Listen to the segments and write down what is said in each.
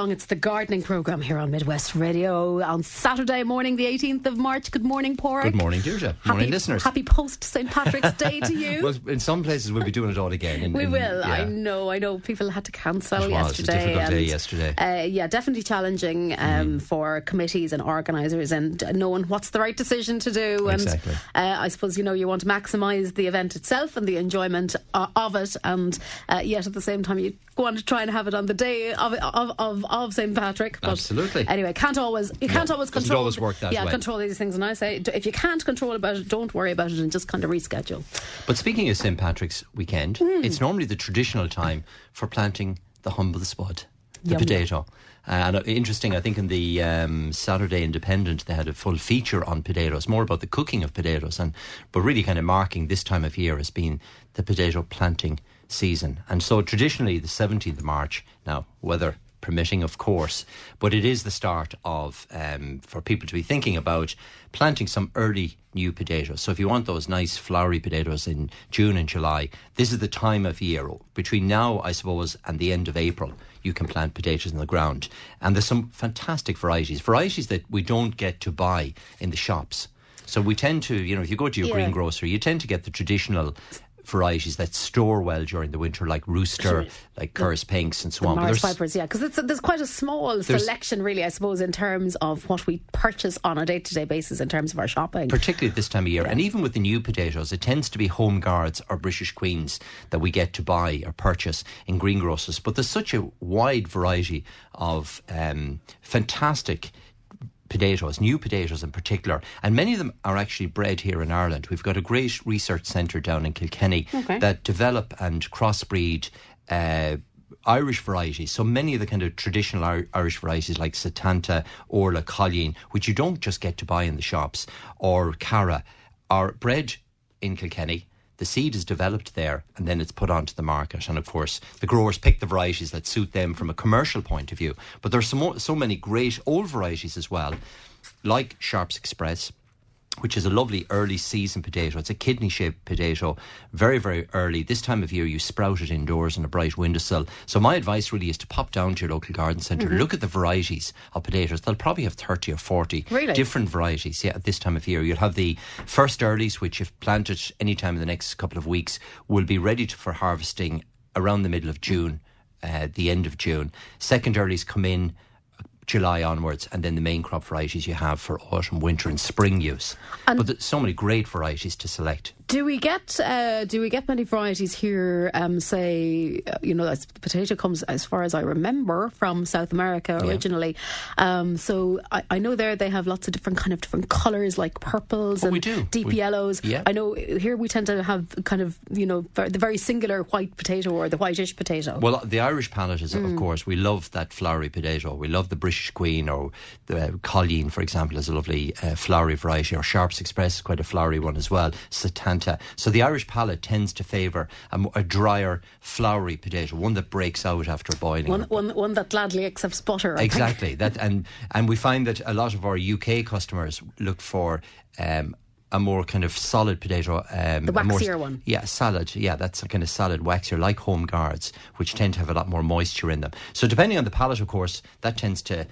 along. It's the gardening programme here on Midwest Radio on Saturday morning, the 18th of March. Good morning, Paraic. Good morning, Deirdre. Morning, happy, listeners. Happy post St. Patrick's Day to you. well, in some places we'll be doing it all again. In, we in, will. Yeah. I know. I know. People had to cancel It was yesterday. a difficult and, day yesterday. Uh, yeah, definitely challenging um, Mm. for committees and organisers and knowing what's the right decision to do. And Exactly. uh, I suppose you know you want to maximise the event itself and the enjoyment uh, of it, and uh, yet at the same time you want to try and have it on the day of of, of, of St Patrick. But Absolutely. Anyway, can't always you can't No, always control. always work that yeah, way. control these things. And I say if you can't control about it, don't worry about it and just kind of reschedule. But speaking of St Patrick's weekend, Hmm. it's normally the traditional time for planting the humble spud, the Yum. potato. Uh, and uh, interesting, I think in the um, Saturday Independent they had a full feature on potatoes, more about the cooking of potatoes, and but really kind of marking this time of year as being the potato planting season. And so traditionally, the 17th of March, now weather permitting, of course, but it is the start of um, for people to be thinking about planting some early new potatoes. So if you want those nice flowery potatoes in June and July, this is the time of year between now, I suppose, and the end of April. You can plant potatoes in the ground, and there's some fantastic varieties, varieties that we don't get to buy in the shops. So we tend to, you know, if you go to your Yeah. greengrocer, you tend to get the traditional varieties that store well during the winter, like Rooster, like Kerr's Pinks, and so on. Mars yeah, because there's quite a small selection, really, I suppose, in terms of what we purchase on a day-to-day basis in terms of our shopping. particularly at this time of year. And even with the new potatoes, it tends to be home guards or British Queens that we get to buy or purchase in greengrocers. But there's such a wide variety of um, fantastic potatoes, new potatoes in particular, and many of them are actually bred here in Ireland. We've got a great research centre down in Kilkenny Okay. that develop and crossbreed. Uh, Irish varieties, so many of the kind of traditional Ir- Irish varieties like Satanta, Orla, Colleen, which you don't just get to buy in the shops, or Cara, are bred in Kilkenny. The seed is developed there and then it's put onto the market. And of course, the growers pick the varieties that suit them from a commercial point of view. But there's so, so many great old varieties as well, like Sharpe's Express, which is a lovely early season potato. It's a kidney shaped potato, very, very early. This time of year, you sprout it indoors on a bright windowsill. So, my advice really is to pop down to your local garden center look at the varieties of potatoes. They'll probably have 30 or 40 Really? different varieties yeah, at this time of year. You'll have the first earlies, which, if planted any time in the next couple of weeks, will be ready to, for harvesting around the middle of June, uh, the end of June. Second earlies come in. July onwards, and then the main crop varieties you have for autumn, winter, and spring use. but there's so many great varieties to select. Do we get uh, do we get many varieties here? Um, say, uh, you know, the potato comes, as far as I remember, from South America originally. Um, so I, I know there they have lots of different kind of different colours, like purples Oh, and deep We- yellows. yeah. I know here we tend to have kind of you know the very singular white potato or the whitish potato. Well, the Irish palate is, of course, we love that flowery potato. We love the British Queen or the Colleen, for example, is a lovely uh, flowery variety, or Sharpe's Express is quite a flowery one as well. So the Irish palate tends to favour a, a drier, flowery potato, one that breaks out after boiling. one, one, one that gladly accepts butter. I think. Exactly. That and and we find that a lot of our UK customers look for. Um, a more kind of solid potato, um, The a more- waxier one. Yeah, salad. Yeah, that's a kind of salad waxier, like home guards, which tend to have a lot more moisture in them. So depending on the palate, of course, that tends to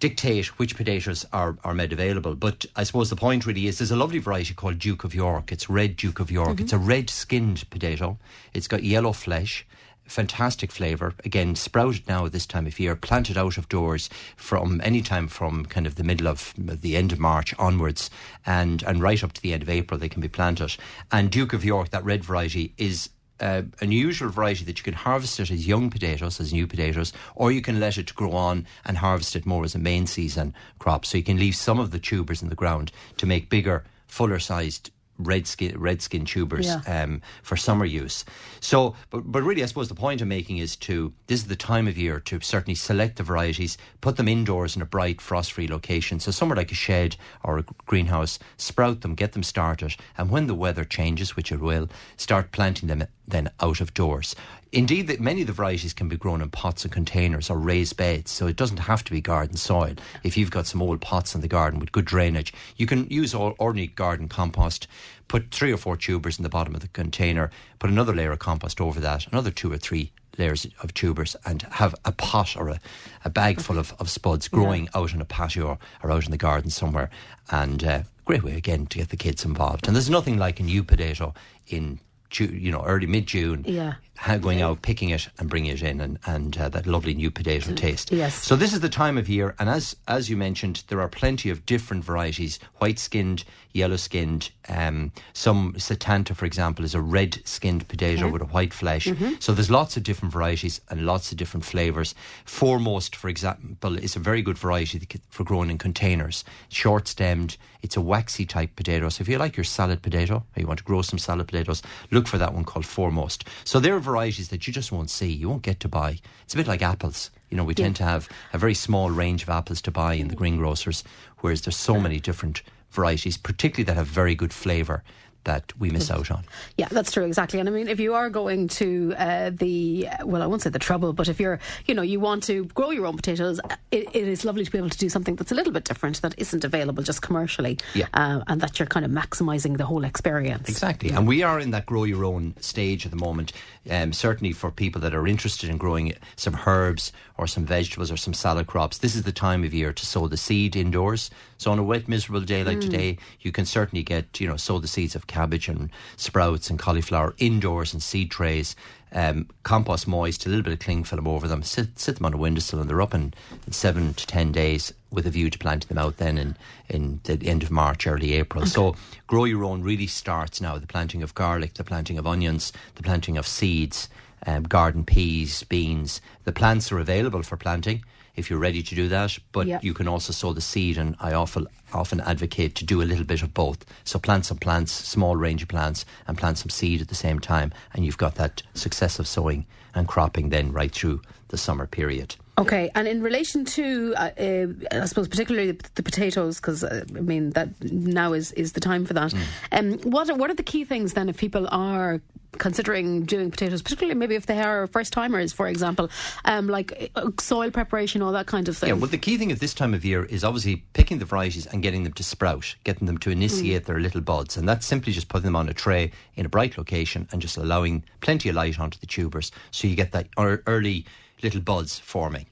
dictate which potatoes are, are made available. But I suppose the point really is there's a lovely variety called Duke of York. It's red Duke of York. Mm-hmm. It's a red skinned potato. It's got yellow flesh fantastic flavour. Again, sprouted now at this time of year, planted out of doors from any time from kind of the middle of the end of March onwards, and and right up to the end of April they can be planted. And Duke of York, that red variety, is uh, an unusual variety that you can harvest it as young potatoes, as new potatoes, or you can let it grow on and harvest it more as a main season crop. So you can leave some of the tubers in the ground to make bigger, fuller sized red skin red skin tubers Yeah. um, for summer use. So, but but really, I suppose the point I'm making is to this is the time of year to certainly select the varieties, put them indoors in a bright, frost-free location. So somewhere like a shed or a greenhouse, sprout them, get them started, and when the weather changes, which it will, start planting them than out of doors. Indeed, that many of the varieties can be grown in pots and containers or raised beds, so it doesn't have to be garden soil. If you've got some old pots in the garden with good drainage, you can use all ordinary garden compost. Put three or four tubers in the bottom of the container, put another layer of compost over that, another two or three layers of tubers and have a pot or a, a bag full of, of spuds growing yeah. out in a patio or, or, out in the garden somewhere. And uh, great way again to get the kids involved. And there's nothing like a new potato in you know early mid June. Yeah going out, picking it, and bringing it in, and, and uh, that lovely new potato mm, taste. Yes. So this is the time of year, and as as you mentioned, there are plenty of different varieties: white skinned, yellow skinned. Um, some satanta, for example, is a red skinned potato with a white flesh. Mm-hmm. So there's lots of different varieties and lots of different flavours. Foremost, for example, is a very good variety for growing in containers. Short stemmed. It's a waxy type potato. So if you like your salad potato, or you want to grow some salad potatoes, look for that one called Foremost. So they're varieties that you just won't see, you won't get to buy. It's a bit like apples. You know, we yeah. tend to have a very small range of apples to buy in the mm. greengrocers, whereas there's so many different varieties, particularly that have very good flavour that we miss out on. Yeah, that's true, exactly. And I mean, if you are going to uh, the, well, I won't say the trouble, but if you're, you know, you want to grow your own potatoes, it, it is lovely to be able to do something that's a little bit different that isn't available just commercially. Yeah. Uh, and that you're kind of maximising the whole experience. Exactly. And we are in that grow your own stage at the moment. Um, certainly for people that are interested in growing some herbs or some vegetables or some salad crops, this is the time of year to sow the seed indoors. So on a wet, miserable day like mm. today, you can certainly get, you know, sow the seeds of cabbage and sprouts and cauliflower indoors in seed trays. Um, compost moist, a little bit of cling film over them, sit, sit them on a windowsill, and they're up in, in, seven to ten days with a view to planting them out then in, in the end of March, early April. Okay. So, grow your own really starts now the planting of garlic, the planting of onions, the planting of seeds, um, garden peas, beans. The plants are available for planting if you're ready to do that. But yep. you can also sow the seed, and I often often advocate to do a little bit of both. So plant some plants, small range of plants, and plant some seed at the same time, and you've got that successive sowing and cropping then right through the summer period. Okay, and in relation to, uh, uh, I suppose, particularly the, potatoes, because uh, I mean that now is, is the time for that. Mm. Um, what are, what are the key things then if people are considering doing potatoes, particularly maybe if they are first timers, for example, um, like uh, soil preparation, all that kind of thing? Yeah, well, the key thing at this time of year is obviously picking the varieties and getting them to sprout, getting them to initiate mm. their little buds, and that's simply just putting them on a tray in a bright location and just allowing plenty of light onto the tubers, so you get that early little buds forming.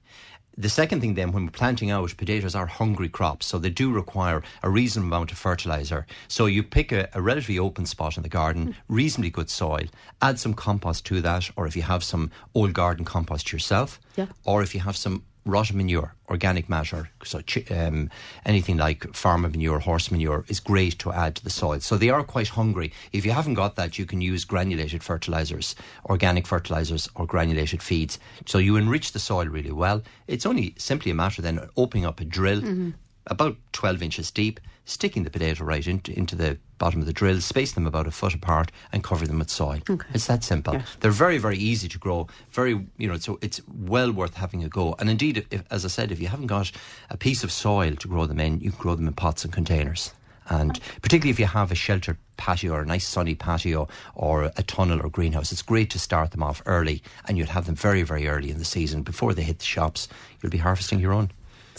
The second thing, then, when we're planting out, potatoes are hungry crops, so they do require a reasonable amount of fertilizer. So you pick a, a relatively open spot in the garden, mm. reasonably good soil, add some compost to that, or if you have some old garden compost yourself, yeah. or if you have some rotten manure, organic matter, so um, anything like farmer manure, horse manure is great to add to the soil. So they are quite hungry. If you haven't got that, you can use granulated fertilizers, organic fertilizers, or granulated feeds. So you enrich the soil really well. It's only simply a matter then opening up a drill. Mm-hmm about 12 inches deep, sticking the potato right into, into the bottom of the drill, space them about a foot apart, and cover them with soil. Okay. It's that simple. Yes. They're very, very easy to grow. Very, you know, so it's well worth having a go. And indeed, if, as I said, if you haven't got a piece of soil to grow them in, you can grow them in pots and containers. And particularly if you have a sheltered patio or a nice sunny patio or a tunnel or greenhouse, it's great to start them off early and you'd have them very, very early in the season before they hit the shops. You'll be harvesting your own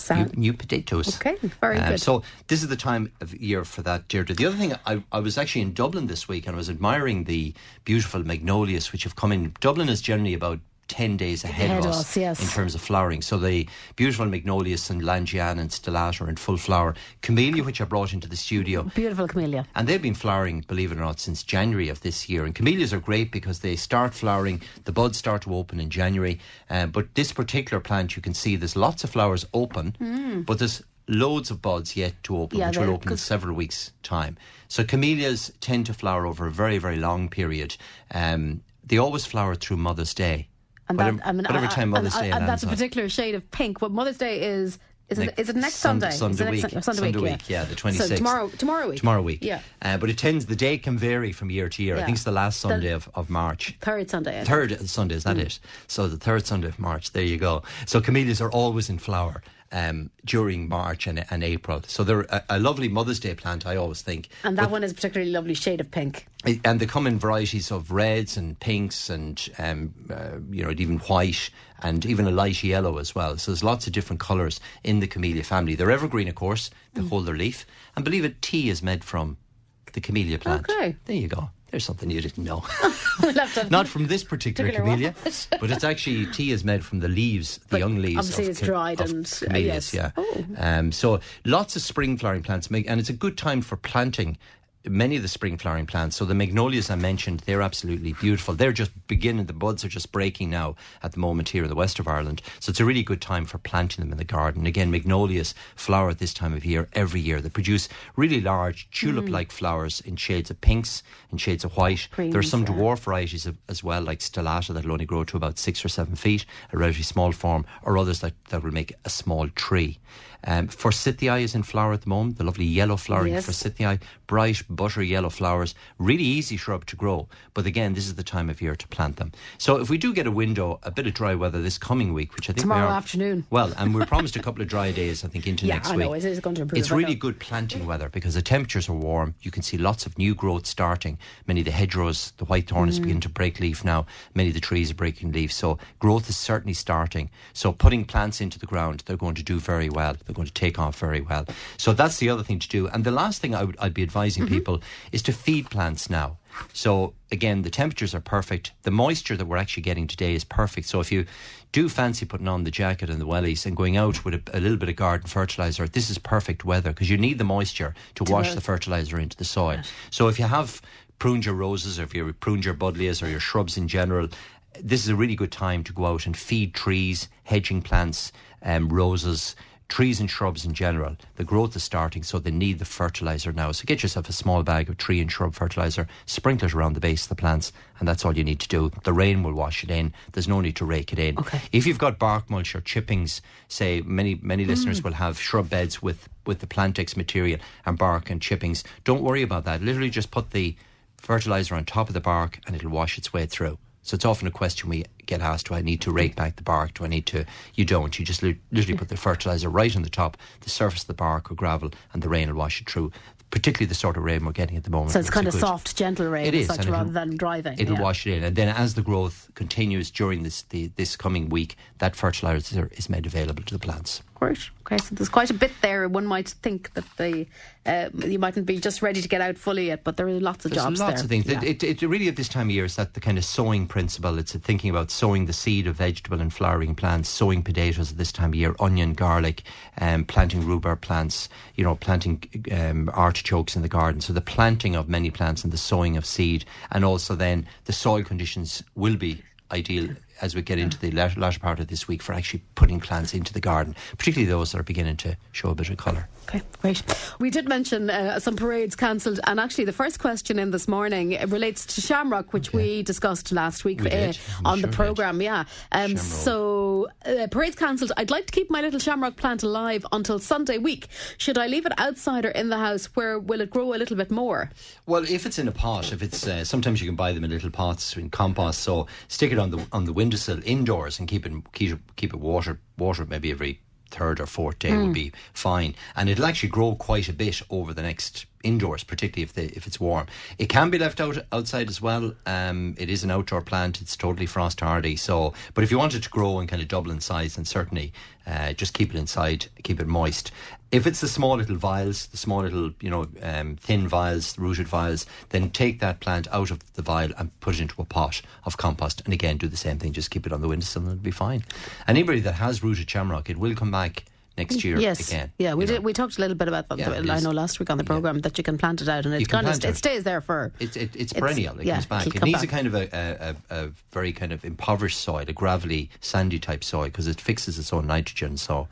new, new, potatoes. Okay, very uh, good. So this is the time of year for that, Deirdre. The other thing, I, I was actually in Dublin this week and I was admiring the beautiful magnolias which have come in. Dublin is generally about 10 days ahead, ahead of us, us yes. in terms of flowering. So the beautiful magnolias and Langian and Stellata are in full flower. Camellia, which I brought into the studio. Beautiful camellia. And they've been flowering, believe it or not, since January of this year. And camellias are great because they start flowering, the buds start to open in January. Um, but this particular plant, you can see there's lots of flowers open, mm. but there's loads of buds yet to open, yeah, which will open in several weeks' time. So camellias tend to flower over a very, very long period. Um, they always flower through Mother's Day. And whatever, that, I mean, whatever time Mother's Day and, that's a particular shade of pink. What Mother's Day is is it, is it next Sunday? Sunday, week. Sunday, Sunday, week, week, yeah. the 26th. So tomorrow, tomorrow week. Tomorrow week. Yeah. Uh, but it tends, the day can vary from year to year. Yeah. I think it's the last Sunday the of, of March. Third Sunday. third Sunday, is that mm. it? So the third Sunday of March, there you go. So camellias are always in flower. Um, during March and, and April. So they're a, a, lovely Mother's Day plant, I always think. And that but, one is a particularly lovely shade of pink. And they come in varieties of reds and pinks and, um, uh, you know, even white and even a light yellow as well. So there's lots of different colours in the camellia family. They're evergreen, of course, they mm. hold their leaf. And believe it, tea is made from the camellia plant. Okay. There you go. There's something you didn't know. Not from this particular, camellia, but it's actually tea is made from the leaves, the but young leaves. Obviously, it's dried and uh, camellias. Uh, yes. Yeah. Oh. Um, so lots of spring flowering plants make, and it's a good time for planting many of the spring flowering plants. So the magnolias I mentioned, they're absolutely beautiful. They're just beginning, the buds are just breaking now at the moment here in the west of Ireland. So it's a really good time for planting them in the garden. Again, magnolias flower at this time of year every year. They produce really large tulip like mm. flowers in shades of pinks and shades of white. There are some yeah. dwarf varieties of, as well, like stellata, that'll only grow to about six or seven feet, a relatively small form, or others that, that will make a small tree. Um, forsythia is in flower at the moment, the lovely yellow flowering yes. forsythia, bright buttery yellow flowers, really easy shrub to grow. But again, this is the time of year to plant them. So if we do get a window, a bit of dry weather this coming week, which I think tomorrow are, afternoon. Well, and we're promised a couple of dry days, I think, into yeah, next I week. Know, it is going to improve. It's really good planting weather because the temperatures are warm. You can see lots of new growth starting. Many of the hedgerows, the whitethorn mm. is beginning to break leaf now. Many of the trees are breaking leaf. So growth is certainly starting. So putting plants into the ground, they're going to do very well. They're going to take off very very well. So that's the other thing to do. And the last thing I would I'd be advising mm-hmm. people is to feed plants now. So again, the temperatures are perfect. The moisture that we're actually getting today is perfect. So if you do fancy putting on the jacket and the wellies and going out with a, a little bit of garden fertilizer, this is perfect weather because you need the moisture to, to wash the fertilizer into the soil. Yes. So if you have pruned your roses or if you pruned your buddleias or your shrubs in general, this is a really good time to go out and feed trees, hedging plants, um, roses trees and shrubs in general, the growth is starting, so they need the fertilizer now. So get yourself a small bag of tree and shrub fertilizer, sprinkle it around the base of the plants, and that's all you need to do. The rain will wash it in. There's no need to rake it in. Okay. If you've got bark mulch or chippings, say many many mm. listeners will have shrub beds with with the Plantex material and bark and chippings. Don't worry about that. Literally, just put the fertilizer on top of the bark, and it'll wash its way through. So it's often a question we get asked, do I need to rake back the bark? Do I need to? You don't. You just literally put the fertiliser right on the top, the surface of the bark or gravel, and the rain will wash it through particularly the sort of rain we're getting at the moment. So it's kind of soft, gentle rain, it is, such, rather than driving. It'll yeah. wash it in, and then as the growth continues during this the, this coming week, that fertilizer is made available to the plants. Great. Okay, so there's quite a bit there. One might think that the uh, you mightn't be just ready to get out fully yet, but there are lots of there's jobs lots there. of things. Yeah. It, it, it, really at this time of year is that the kind of sowing principle. It's thinking about sowing the seed of vegetable and flowering plants, sowing potatoes at this time of year, onion, garlic, um, planting rhubarb plants. You know, planting um, artichokes in the garden. So the planting of many plants and the sowing of seed, and also then the soil conditions will be ideal as we get into the latter, part of this week for actually putting plants into the garden, particularly those that are beginning to show a bit of colour. Okay, great. We did mention uh, some parades cancelled, and actually, the first question in this morning relates to Shamrock, which okay. we discussed last week uh, on sure the programme. Yeah. Um, so, uh, parades cancelled. I'd like to keep my little Shamrock plant alive until Sunday week. Should I leave it outside or in the house? Where will it grow a little bit more? Well, if it's in a pot, if it's uh, sometimes you can buy them in little pots in compost. So stick it on the on the windowsill indoors and keep it keep it, keep it water water maybe every third or fourth day mm. would be fine, and it'll actually grow quite a bit over the next indoors, particularly if the, if it's warm. It can be left out outside as well. Um, it is an outdoor plant; it's totally frost hardy. So, but if you want it to grow and kind of double in size, then certainly uh, just keep it inside, keep it moist. If it's the small little vials, the small little you know um, thin vials, rooted vials, then take that plant out of the vial and put it into a pot of compost. And again, do the same thing. Just keep it on the windowsill, and it'll be fine. Anybody that has rooted shamrock, it will come back next year yes. again. Yeah, we did. We talked a little bit about that. Yeah, I know last week on the program yeah. that you can plant it out and it's kind of it stays there for. It, it, it's, perennial. It yeah, comes back. It needs back. a kind of a, a, a, very kind of impoverished soil, a gravelly, sandy type soil, because it fixes its own nitrogen. So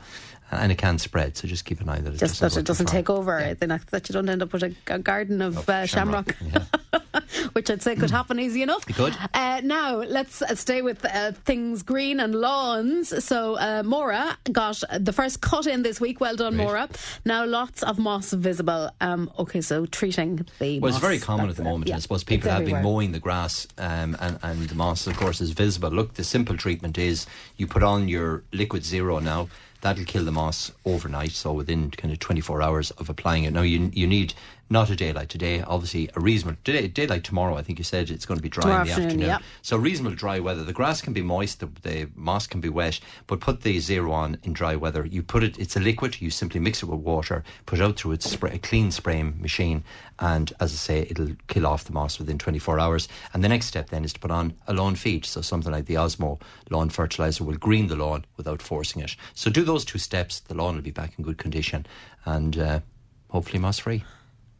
and it can spread. So just keep an eye that it just doesn't that it doesn't take over. Yeah. That you don't end up with a, a garden of oh, uh, shamrock, shamrock. Which I'd say could happen easy enough. It could. Uh, now let's uh, stay with uh, things green and lawns. So uh, Maura got the first cut in this week. Well done, Maura. Now lots of moss visible. Um, okay, so treating the well, moss, it's very common at the moment. Yeah, I suppose people have been mowing the grass, um, and and the moss, of course, is visible. Look, the simple treatment is you put on your liquid zero now That'll kill the moss overnight, so within kind of 24 hours of applying it. Now, you, you need not a daylight today, obviously a reasonable today, daylight tomorrow. I think you said it's going to be dry Tomorrow in the afternoon, afternoon. yep. So reasonable dry weather. The grass can be moist, the, the moss can be wet, but put the zero on in dry weather. You put it; it's a liquid. You simply mix it with water, put it out through its spray, a clean spraying machine, and as I say, it'll kill off the moss within 24 hours. And the next step then is to put on a lawn feed. So something like the Osmo lawn fertilizer will green the lawn without forcing it. So do those two steps. The lawn will be back in good condition, and uh, hopefully moss free.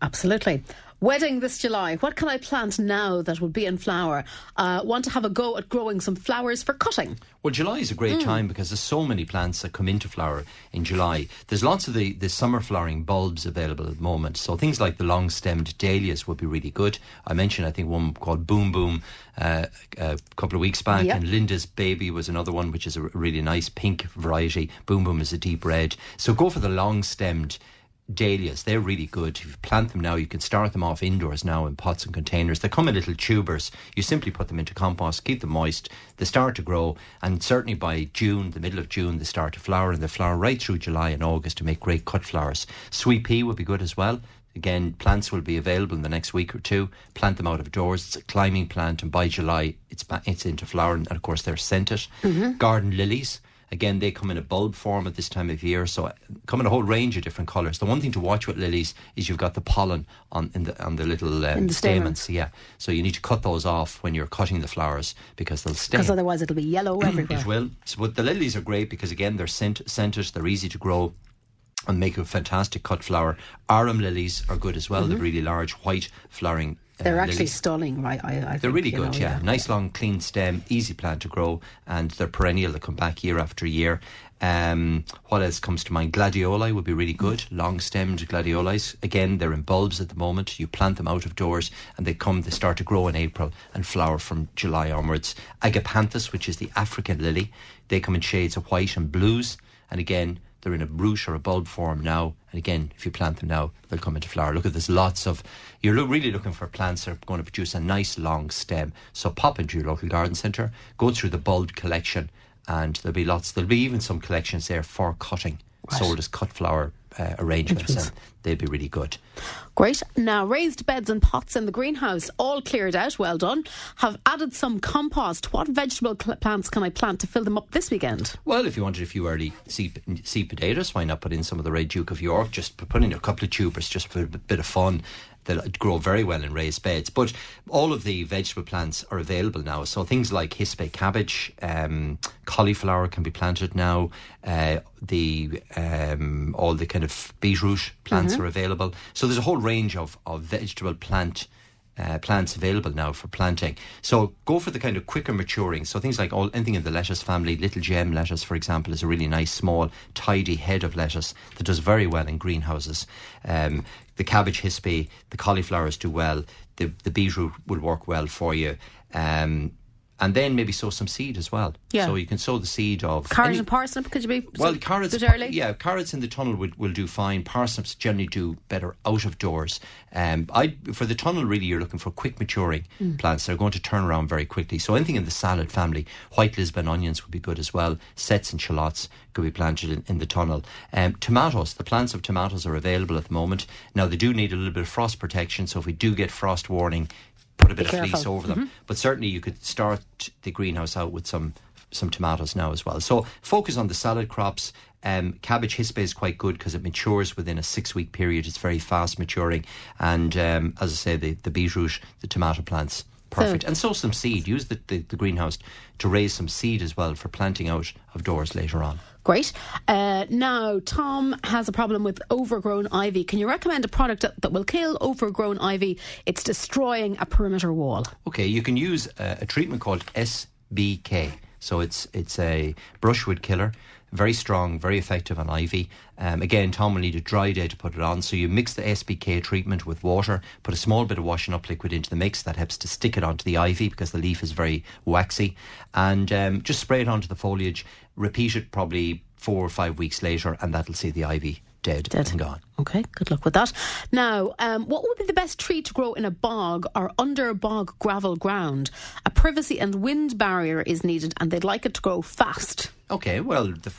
Absolutely. Wedding this July. What can I plant now that would be in flower? Uh, want to have a go at growing some flowers for cutting? Well, July is a great time because there's so many plants that come into flower in July. There's lots of the, the summer flowering bulbs available at the moment. So things like the long stemmed dahlias would be really good. I mentioned, I think, one called Boom Boom uh, a couple of weeks back. Yep. And Linda's Baby was another one, which is a really nice pink variety. Boom Boom is a deep red. So go for the long stemmed dahlias. They're really good. If you plant them now, you can start them off indoors now in pots and containers. They come in little tubers. You simply put them into compost, keep them moist. They start to grow, and certainly by June, the middle of June, they start to flower, and they flower right through July and August to make great cut flowers. Sweet pea would be good as well. Again, plants will be available in the next week or two. Plant them out of doors. It's a climbing plant, and by July, it's it's into flower, and of course, they're scented. Mm-hmm. Garden lilies. Again, they come in a bulb form at this time of year, so come in a whole range of different colours. The one thing to watch with lilies is you've got the pollen on in the on the little um, the stamens. Yeah, so you need to cut those off when you're cutting the flowers because they'll stay. Because otherwise it'll be yellow everywhere. It will. So, but the lilies are great because again they're scent, scented, they're easy to grow. And make a fantastic cut flower. Arum lilies are good as well. They're really large, white flowering. Uh. They're actually lilies. stunning, right? I, I They're think, really good, know, yeah. Nice long clean stem, easy plant to grow, and they're perennial. They come back year after year. Um, what else comes to mind? Gladioli would be really good. Long stemmed gladiolis. Again, they're in bulbs at the moment. You plant them out of doors, and they come. They start to grow in April and flower from July onwards. Agapanthus, which is the African lily, they come in shades of white and blues, and again. They're in a brush or a bulb form now, and again, if you plant them now, they'll come into flower. Look at there's lots of. You're lo- really looking for plants that are going to produce a nice long stem. So pop into your local garden centre, go through the bulb collection, and there'll be lots. There'll be even some collections there for cutting, sold as cut flower uh, arrangements, and they'd be really good. Great. Now, raised beds and pots in the greenhouse, all cleared out. Well done. Have added some compost. What vegetable cl- plants can I plant to fill them up this weekend? Well, if you wanted a few early seed, seed potatoes, why not put in some of the Red Duke of York? Just put in a couple of tubers just for a bit of fun. They'll grow very well in raised beds. But all of the vegetable plants are available now. So things like Hispi cabbage, um, cauliflower can be planted now. Uh, the um, all the kind of beetroot plants are available. So there's a whole range of, of vegetable plant uh, plants available now for planting. So go for the kind of quicker maturing. So things like all anything in the lettuce family, little gem lettuce, for example, is a really nice, small, tidy head of lettuce that does very well in greenhouses. Um, the cabbage Hispi, the cauliflowers do well. The the beetroot will work well for you. Um, and then maybe sow some seed as well. Yeah. So you can sow the seed of Carrot any- and parsnip, could you be well, carrots, early? yeah, carrots in the tunnel will, will do fine. Parsnips generally do better out of doors. Um, I for the tunnel, really, you're looking for quick maturing Mm. plants. They're going to turn around very quickly. So anything in the salad family, white Lisbon onions would be good as well. Sets and shallots could be planted in, in the tunnel. Um, tomatoes, the plants of tomatoes are available at the moment. Now they do need a little bit of frost protection. So if we do get frost warning, put a bit of careful. fleece over them. Mm-hmm. But certainly you could start the greenhouse out with some some tomatoes now as well. So focus on the salad crops. Um, cabbage Hispi is quite good because it matures within a six week period. It's very fast maturing, and um, as I say, the the beetroot, the tomato plants. Perfect. And sow some seed. Use the, the, the greenhouse to raise some seed as well for planting out of doors later on. Great. Uh, now, Tom has a problem with overgrown ivy. Can you recommend a product that, will kill overgrown ivy? It's destroying a perimeter wall. Okay, you can use a, a treatment called SBK. So it's it's a brushwood killer, very strong, very effective on ivy. Um, again, Tom will need a dry day to put it on. So you mix the SBK treatment with water, put a small bit of washing up liquid into the mix. That helps to stick it onto the ivy because the leaf is very waxy, and um, just spray it onto the foliage. Repeat it probably four or five weeks later, and that'll see the ivy dead, Dead. and gone. Okay, good luck with that. Now, um, what would be the best tree to grow in a bog or under bog gravel ground? A privacy and wind barrier is needed, and they'd like it to grow fast. Okay, well, the,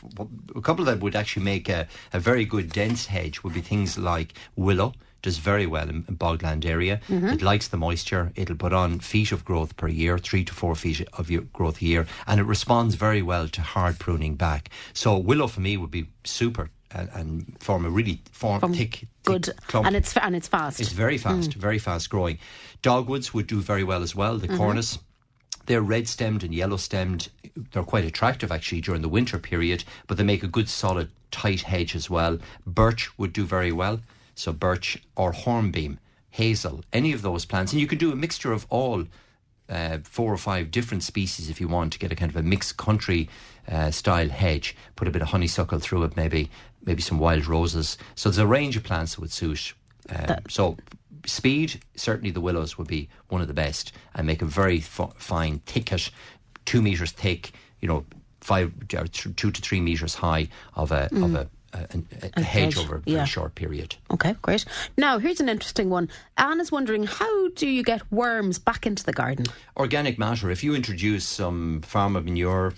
a couple that would actually make a, a very good dense hedge would be things like willow does very well in, bogland area. Mm-hmm. It likes the moisture. It'll put on feet of growth per year, three to four feet of growth a year, and it responds very well to hard pruning back. So willow for me would be super and, and form a really form, form thick, good clump. and it's and it's fast. It's very fast, mm. very fast growing. Dogwoods would do very well as well. The mm-hmm. cornus. They're red stemmed and yellow stemmed. They're quite attractive actually during the winter period, but they make a good solid tight hedge as well. Birch would do very well. So birch or hornbeam, hazel, any of those plants, and you could do a mixture of all uh, four or five different species if you want to get a kind of a mixed country uh, style hedge. Put a bit of honeysuckle through it, maybe maybe some wild roses. So there's a range of plants that would suit. Uh, so speed, certainly the willows would be one of the best and make a very f- fine thicket, two meters thick, you know, five, two to three meters high of a, mm. of a a, a, a hedge, hedge, over a yeah. short period. Okay, great. Now, here's an interesting one. Anne is wondering how do you get worms back into the garden? Organic matter. If you introduce some farm manure,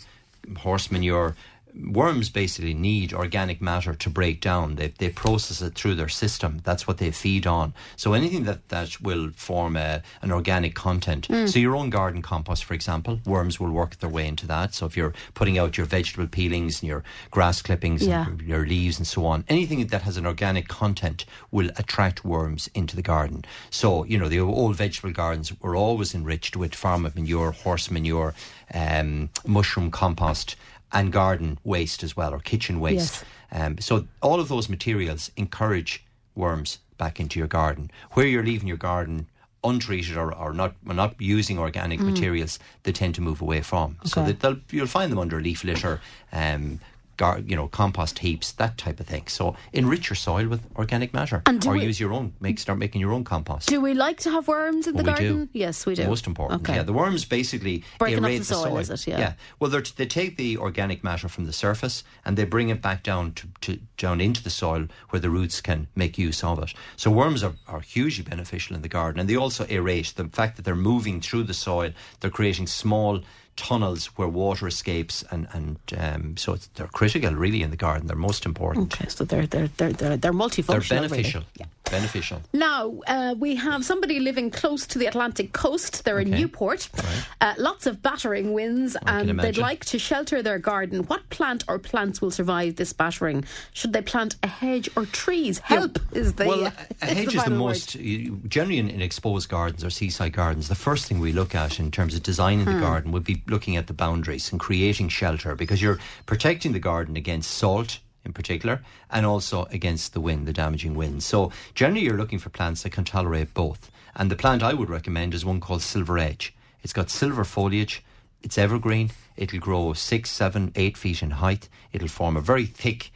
horse manure, worms basically need organic matter to break down. They, they process it through their system. That's what they feed on. So anything that, that will form a, an organic content. Mm. So your own garden compost, for example, worms will work their way into that. So if you're putting out your vegetable peelings and your grass clippings yeah. and your leaves and so on, anything that has an organic content will attract worms into the garden. So, you know, the old vegetable gardens were always enriched with farm manure, horse manure, um, mushroom compost and garden waste as well, or kitchen waste. Yes. Um, so all of those materials encourage worms back into your garden. Where you're leaving your garden untreated or, or not or not using organic mm. materials, they tend to move away from. Okay. So that you'll find them under leaf litter, um, gar, you know, compost heaps, that type of thing. So enrich your soil with organic matter, and or we, use your own. Make start making your own compost. Do we like to have worms in the garden? Do. Yes, we do. Most important. Okay. Yeah, the worms basically breaking they up the soil, the soil. Is it? Yeah. yeah. Well, they take the organic matter from the surface and they bring it back down to, to, down into the soil where the roots can make use of it. So worms are, are hugely beneficial in the garden, and they also aerate. The fact that they're moving through the soil, they're creating small tunnels where water escapes, and and um, so they're critical really in the garden. They're most important. Okay, so they're they're they're they're, they're multifunctional. They're beneficial. Really. Yeah. Beneficial. Now uh, we have somebody living close to the Atlantic coast. They're okay. in Newport. Right. Uh, lots of battering winds, I and they'd like to shelter their garden. What plant or plants will survive this battering? Should they plant a hedge or trees? Help yeah. is the well. a hedge the is the most generally in, in, exposed gardens or seaside gardens. The first thing we look at in terms of designing hmm. the garden would be looking at the boundaries and creating shelter because you're protecting the garden against salt in particular and also against the wind, the damaging wind. So generally you're looking for plants that can tolerate both. And the plant I would recommend is one called Silver Edge. It's got silver foliage. It's evergreen. It'll grow six, seven, eight feet in height. It'll form a very thick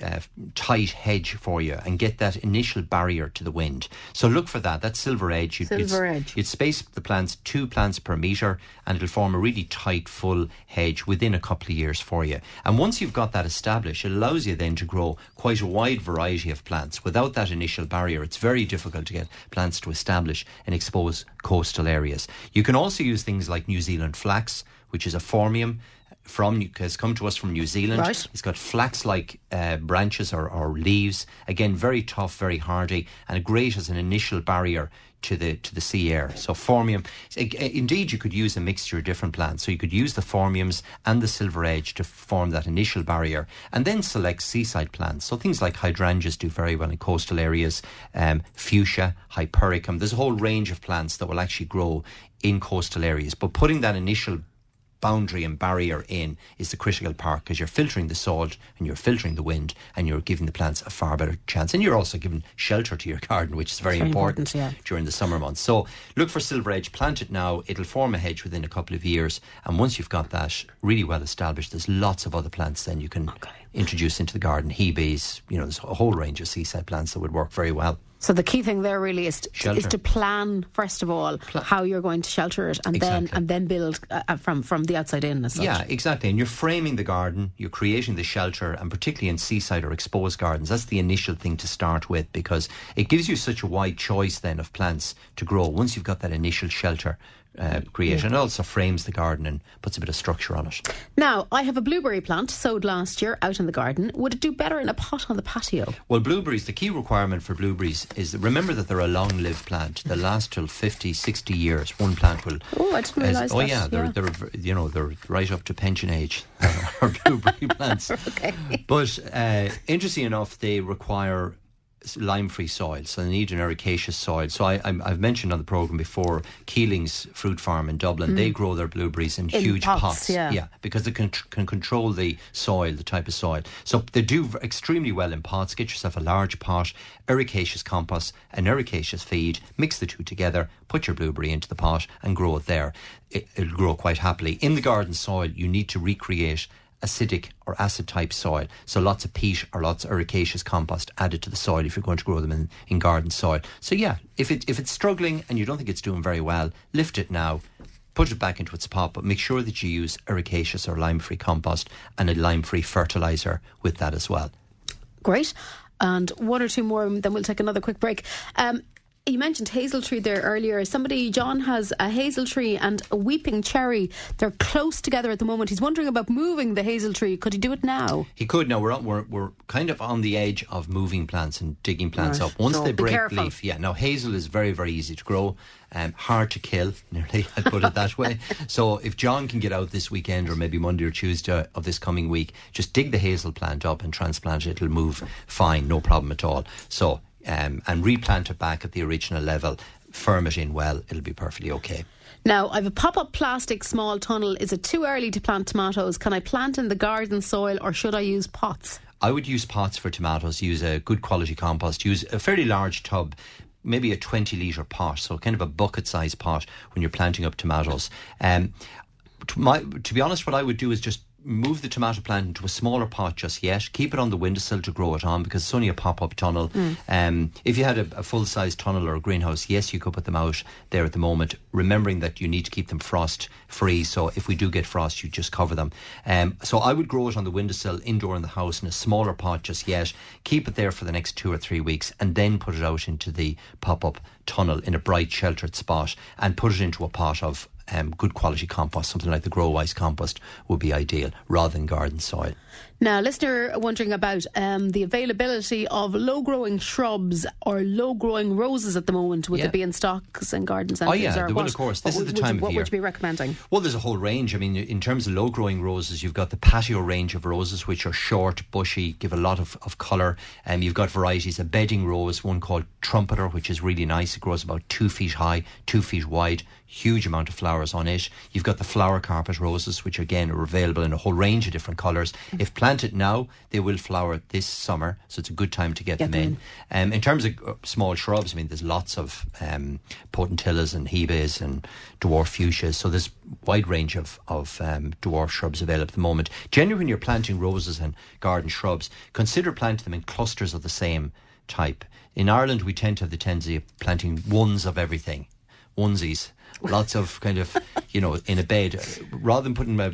uh, tight hedge for you and get that initial barrier to the wind. So look for that. That silver edge. You'd, silver edge. You'd space the plants two plants per metre and it'll form a really tight, full hedge within a couple of years for you. And once you've got that established, it allows you then to grow quite a wide variety of plants. Without that initial barrier, it's very difficult to get plants to establish in exposed coastal areas. You can also use things like New Zealand flax, which is a phormium from has come to us from New Zealand. Right. It's got flax-like uh, branches or, or leaves. Again, very tough, very hardy, and great as an initial barrier to the to the sea air. So phormium, indeed, you could use a mixture of different plants. So you could use the phormiums and the silver edge to form that initial barrier, and then select seaside plants. So things like hydrangeas do very well in coastal areas. Um, fuchsia, hypericum. There's a whole range of plants that will actually grow in coastal areas. But putting that initial boundary and barrier in is the critical part because you're filtering the salt and you're filtering the wind and you're giving the plants a far better chance. And you're also giving shelter to your garden, which is very, very important, important yeah. during the summer months. So look for silver edge, plant it now. It'll form a hedge within a couple of years. And once you've got that really well established, there's lots of other plants then you can okay. introduce into the garden. Hebes, you know, there's a whole range of seaside plants that would work very well. So the key thing there really is to, is to plan first of all how you're going to shelter it, and exactly. then and then build uh, uh, from from the outside in. Yeah, exactly. And you're framing the garden, you're creating the shelter, and particularly in seaside or exposed gardens, that's the initial thing to start with because it gives you such a wide choice then of plants to grow once you've got that initial shelter uh, create, and it also frames the garden and puts a bit of structure on it. Now, I have a blueberry plant sowed last year out in the garden. Would it do better in a pot on the patio? Well, blueberries, the key requirement for blueberries is remember that they're a long lived plant. They last till 50, 60 years. One plant will. Oh, I didn't realise Oh, that. yeah, they're, yeah. they're, you know, they're right up to pension age, our blueberry plants. Okay. But uh, interesting enough, they require lime-free soil, so they need an ericaceous soil. So I, I've mentioned on the program before Keeling's fruit farm in Dublin. They grow their blueberries in, Mm. In huge pots, yeah. yeah, because they can, can control the soil, the type of soil. So they do extremely well in pots. Get yourself a large pot, ericaceous compost, an ericaceous feed, mix the two together, put your blueberry into the pot and grow it there. It, it'll grow quite happily. In the garden soil, you need to recreate acidic or acid type soil. So lots of peat or lots of ericaceous compost added to the soil if you're going to grow them in, in garden soil. So yeah, if it if it's struggling and you don't think it's doing very well, lift it now. Put it back into its pot, but make sure that you use ericaceous or lime-free compost and a lime-free fertilizer with that as well. Great. And one or two more, and then we'll take another quick break. Um, you mentioned hazel tree there earlier. Somebody, John, has a hazel tree and a weeping cherry. They're close together at the moment. He's wondering about moving the hazel tree. Could he do it now? He could now. We're we're we're kind of on the edge of moving plants and digging plants Right. up. Once So they break careful. leaf, yeah. Now hazel is very very easy to grow, um, hard to kill. Nearly, I put it that way. So if John can get out this weekend or maybe Monday or Tuesday of this coming week, just dig the hazel plant up and transplant it. It'll move fine, no problem at all. So um, and replant it back at the original level. Firm it in well. It'll be perfectly okay. Now, I have a pop up plastic small tunnel. Is it too early to plant tomatoes? Can I plant in the garden soil or should I use pots? I would use pots for tomatoes, use a good quality compost, use a fairly large tub, maybe a 20 litre pot, so kind of a bucket sized pot when you're planting up tomatoes. Um, to, my, to be honest, what I would do is just move the tomato plant into a smaller pot just yet. Keep it on the windowsill to grow it on because it's only a pop up tunnel. Um, if you had a, a full size tunnel or a greenhouse, yes, you could put them out there at the moment, remembering that you need to keep them frost free. So if we do get frost, you just cover them. Um, so I would grow it on the windowsill indoor in the house in a smaller pot just yet. Keep it there for the next two or three weeks and then put it out into the pop up tunnel in a bright, sheltered spot and put it into a pot of um, good quality compost, something like the Grow Wise compost would be ideal rather than garden soil. Now, listener wondering about um, the availability of low growing shrubs or low growing roses at the moment. Would Yeah. Oh, they be in stocks and garden centres? yeah, or they will, of course. What This is would- the time you, of What year. would you be recommending? Well, there's a whole range. I mean, in terms of low growing roses, you've got the patio range of roses, which are short, bushy, give a lot of, of colour. Um, you've got varieties, a bedding rose, one called Trumpeter, which is really nice. It grows about two feet high, two feet wide, huge amount of flowers on it. You've got the flower carpet roses, which again are available in a whole range of different colours. If planted now, they will flower this summer, so it's a good time to get, Get them them in. Um, in terms of uh, small shrubs, I mean, there's lots of um, potentillas and hebes and dwarf fuchsias. So there's wide range of, of um, dwarf shrubs available at the moment. Generally, when you're planting roses and garden shrubs, consider planting them in clusters of the same type. In Ireland, we tend to have the tendency of planting ones of everything, onesies. Lots of kind of, you know, in a bed, rather than putting, uh,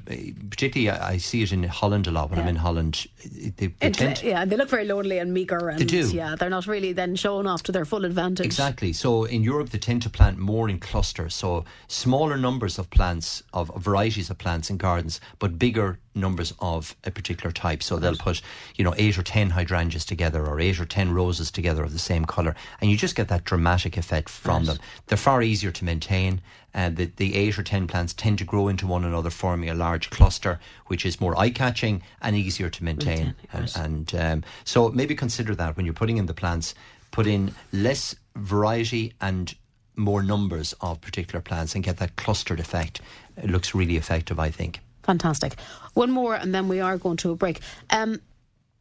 particularly I I see it in Holland a lot when I'm in Holland. They, they It- tend yeah, they look very lonely and meagre, and they do. yeah, they're not really then shown off to their full advantage. Exactly. So in Europe, they tend to plant more in clusters. So smaller numbers of plants, of varieties of plants in gardens, but bigger numbers of a particular type. So they'll put, you know, eight or ten hydrangeas together or eight or ten roses together of the same colour. And you just get that dramatic effect from them. They're far easier to maintain. And the, the eight or ten plants tend to grow into one another, forming a large cluster, which is more eye catching and easier to maintain. And, and um, so maybe consider that when you're putting in the plants put in less variety and more numbers of particular plants and get that clustered effect. It looks really effective, I think. Fantastic. One more, and then we are going to a break. Um,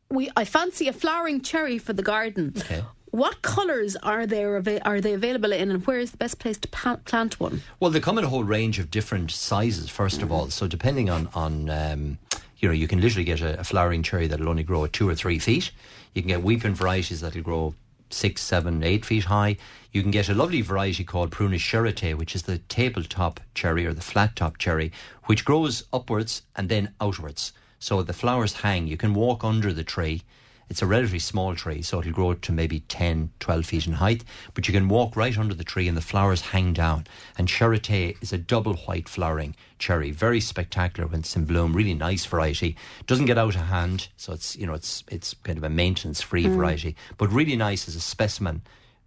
we I fancy a flowering cherry for the garden. Okay. What colours are there are they available in, and where is the best place to plant one? Well, they come in a whole range of different sizes, first of all. So depending on, on um, you know, you can literally get a, a flowering cherry that'll only grow two or three feet. You can get weeping varieties that'll grow six, seven, eight feet high. You can get a lovely variety called Prunus Shirotae, which is the tabletop cherry or the flat top cherry, which grows upwards and then outwards. So the flowers hang. You can walk under the tree. It's a relatively small tree, so it'll grow to maybe 10, 12 feet in height. But you can walk right under the tree and the flowers hang down. And Shirotae is a double white flowering cherry, very spectacular when it's in bloom. Really nice variety. Doesn't get out of hand, so it's you know it's it's kind of a maintenance free mm. variety, but really nice as a specimen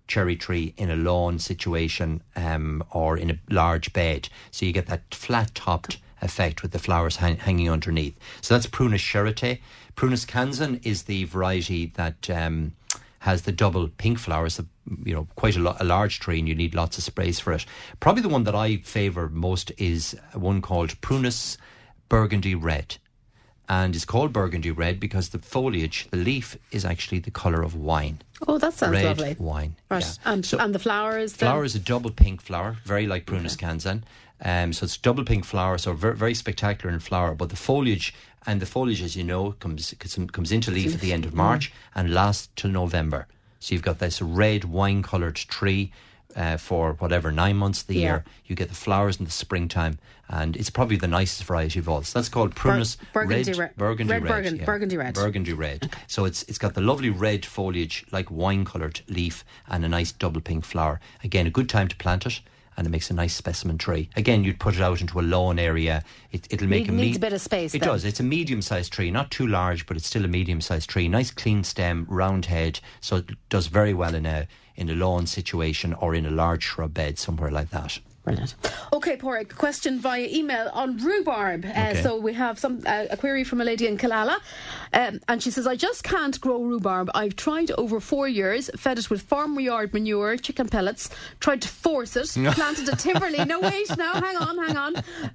cherry tree in a lawn situation um, or in a large bed. So you get that flat topped effect with the flowers hang- hanging underneath. So that's Prunus Shirotae. Prunus Kanzan is the variety that um, has the double pink flowers. You know, quite a, lo- a large tree, and you need lots of sprays for it. Probably the one that I favour most is one called Prunus burgundy red and it's called burgundy red because the foliage, the leaf, is actually the colour of wine. Oh, that sounds red lovely. Wine. Right. Yeah. And, so and the flowers? Flower is a double pink flower, very like Prunus okay. Kanzan. Um, so it's double pink flower, so very, very spectacular in flower. But the foliage, and the foliage, as you know, comes comes into leaf at the end of March and lasts till November. So you've got this red wine coloured tree uh, for whatever nine months of the yeah. year. You get the flowers in the springtime, and it's probably the nicest variety of all. So that's called Prunus Bur- burgundy red, burgundy red, red, burgundy, yeah. burgundy red, burgundy red. Okay. So it's it's got the lovely red foliage, like wine coloured leaf, and a nice double pink flower. Again, a good time to plant it and it makes a nice specimen tree. Again, you'd put it out into a lawn area. It, will make Need, a me- needs a bit of space. It then. does. It's a medium-sized tree, not too large, but it's still a medium-sized tree. Nice clean stem, round head, so it does very well in a in a lawn situation or in a large shrub bed somewhere like that. Brilliant. Okay, Paraic, question via email on rhubarb. Uh. So we have some uh, a query from a lady in Killala, um, and she says, "I just can't grow rhubarb. I've tried over four years, fed it with farmyard manure, chicken pellets, tried to force it, planted a Timperley. no, wait, now hang on, hang on.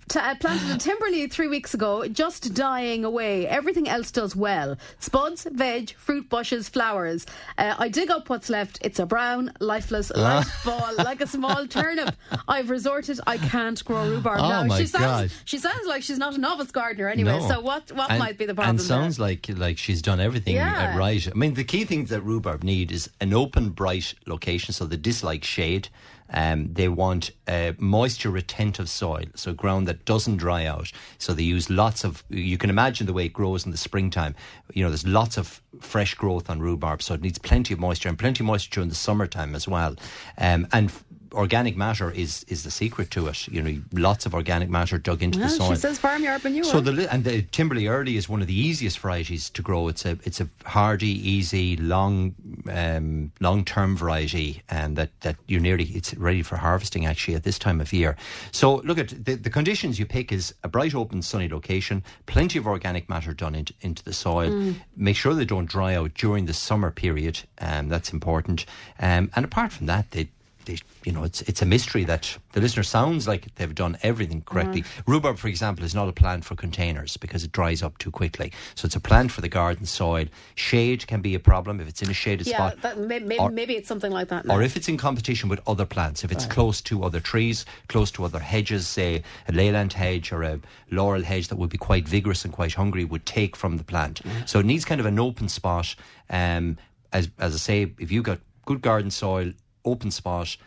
T- uh, planted a Timperley three weeks ago, just dying away. Everything else does well: spuds, veg, fruit bushes, flowers. Uh, I dig up what's left. It's a brown, lifeless, light ball like a small turnip. I've resorted. I can't grow rhubarb oh now. My she sounds God. she sounds like she's not a novice gardener anyway. No. So what what and, might be the problem? And sounds there? like like she's done everything yeah. right. I mean, the key thing that rhubarb need is an open, bright location, so they dislike shade. Um, they want uh, moisture retentive soil, so ground that doesn't dry out. So they use lots of. You can imagine the way it grows in the springtime. You know, there's lots of fresh growth on rhubarb, so it needs plenty of moisture and plenty of moisture during the summertime as well. Um, and organic matter is is the secret to it. You know, lots of organic matter dug into well, the soil. She says farmyard manure. So the and the Timperley early is one of the easiest varieties to grow. It's a it's a hardy, easy, long um, long term variety, and that that you nearly it's ready for harvesting actually at this time of year. So look at the, the conditions you pick is a bright, open, sunny location, plenty of organic matter done into, into the soil. Mm. Make sure they don't dry out during the summer period, um, that's important. Um, and apart from that, they they, you know, it's it's a mystery that the listener sounds like they've done everything correctly. Mm. Rhubarb, for example, is not a plant for containers because it dries up too quickly. So it's a plant for the garden soil. Shade can be a problem if it's in a shaded yeah, spot. That, maybe, or, maybe it's something like that. Now. Or if it's in competition with other plants, if it's right. close to other trees, close to other hedges, say a leyland hedge or a laurel hedge that would be quite vigorous and quite hungry, would take from the plant. Mm. So it needs kind of an open spot. Um, as as I say, if you've got good garden soil, open spot,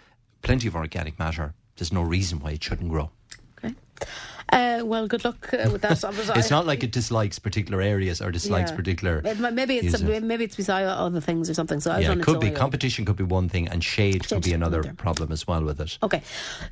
plenty of organic matter. There's no reason why it shouldn't grow. Uh, well, good luck uh, with that. it's not like it dislikes particular areas or dislikes yeah. particular. Maybe it's maybe it's beside other things or something. So I yeah, it could be competition could be one thing, and shade, shade could be another problem as well with it. Okay,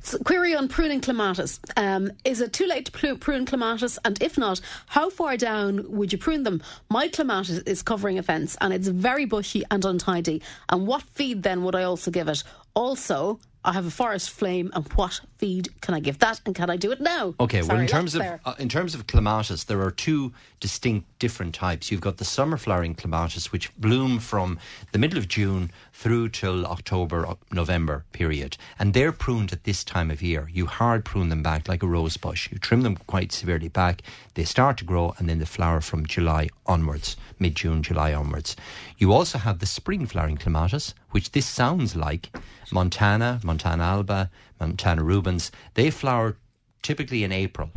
so, query on pruning clematis: um, Is it too late to prune clematis? And if not, how far down would you prune them? My clematis is covering a fence, and it's very bushy and untidy. And what feed then would I also give it? Also, I have a forest flame, and what feed can I give that, and can I do it now? Okay, Sorry, well, in terms of uh, in terms of clematis, there are two distinct different types. You've got the summer flowering clematis, which bloom from the middle of June through till October, November period, and they're pruned at this time of year. You hard prune them back like a rose bush. You trim them quite severely back. They start to grow, and then they flower from July onwards, mid June, July onwards. You also have the spring flowering clematis, which this sounds like Montana, Montana alba, Montana Rubens. They flower typically in April.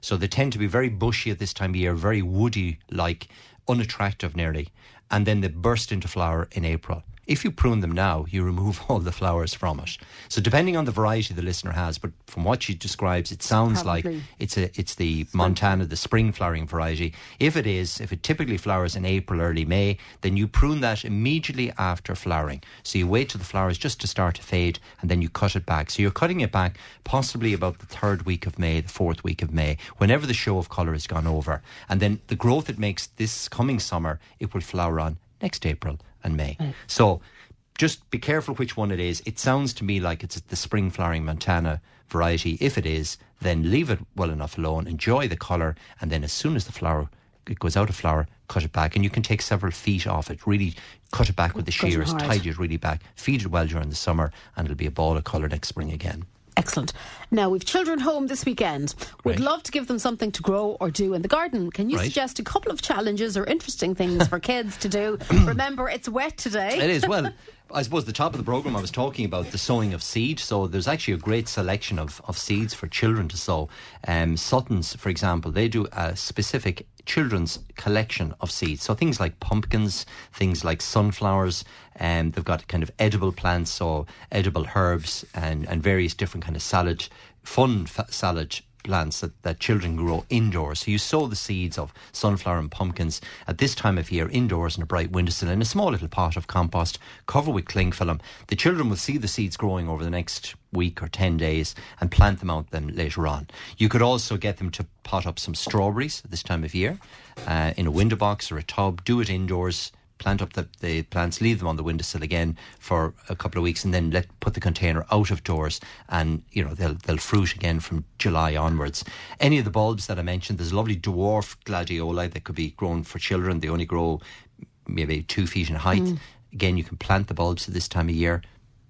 So they tend to be very bushy at this time of year, very woody like, unattractive nearly. And then they burst into flower in April. If you prune them now, you remove all the flowers from it. So depending on the variety the listener has, but from what she describes, it sounds Probably. like it's a it's the Montana, the spring flowering variety. If it is, if it typically flowers in April, early May, then you prune that immediately after flowering. So you wait till the flowers just to start to fade, and then you cut it back. So you're cutting it back possibly about the third week of May, the fourth week of May, whenever the show of colour has gone over, and then the growth it makes this coming summer, it will flower on next April and May. So just be careful which one it is. It sounds to me like it's the spring flowering Montana variety. If it is, then leave it well enough alone, enjoy the colour, and then as soon as the flower it goes out of flower, cut it back, and you can take several feet off it. Really cut it back with the shears, tidy it really back, feed it well during the summer, and it'll be a ball of colour next spring again. Excellent. Now, we've children home this weekend. We'd Right. love to give them something to grow or do in the garden. Can you Right. suggest a couple of challenges or interesting things for kids to do? Remember, it's wet today. It is. Well, I suppose the top of the programme I was talking about the sowing of seed. So there's actually a great selection of, of seeds for children to sow. Um, Sutton's, for example, they do a specific children's collection of seeds. So things like pumpkins, things like sunflowers, and they've got kind of edible plants, so edible herbs and, and various different kind of salad, fun salad plants that, that children grow indoors. So you sow the seeds of sunflower and pumpkins at this time of year indoors in a bright windowsill in a small little pot of compost, cover with cling film. The children will see the seeds growing over the next week or 10 days and plant them out then later on. You could also get them to pot up some strawberries at this time of year uh, in a window box or a tub. Do it indoors plant up the, the plants, leave them on the windowsill again for a couple of weeks, and then let put the container out of doors, and you know they'll they'll fruit again from July onwards. Any of the bulbs that I mentioned, there's lovely dwarf gladioli that could be grown for children. They only grow maybe two feet in height. Mm. Again, you can plant the bulbs at this time of year.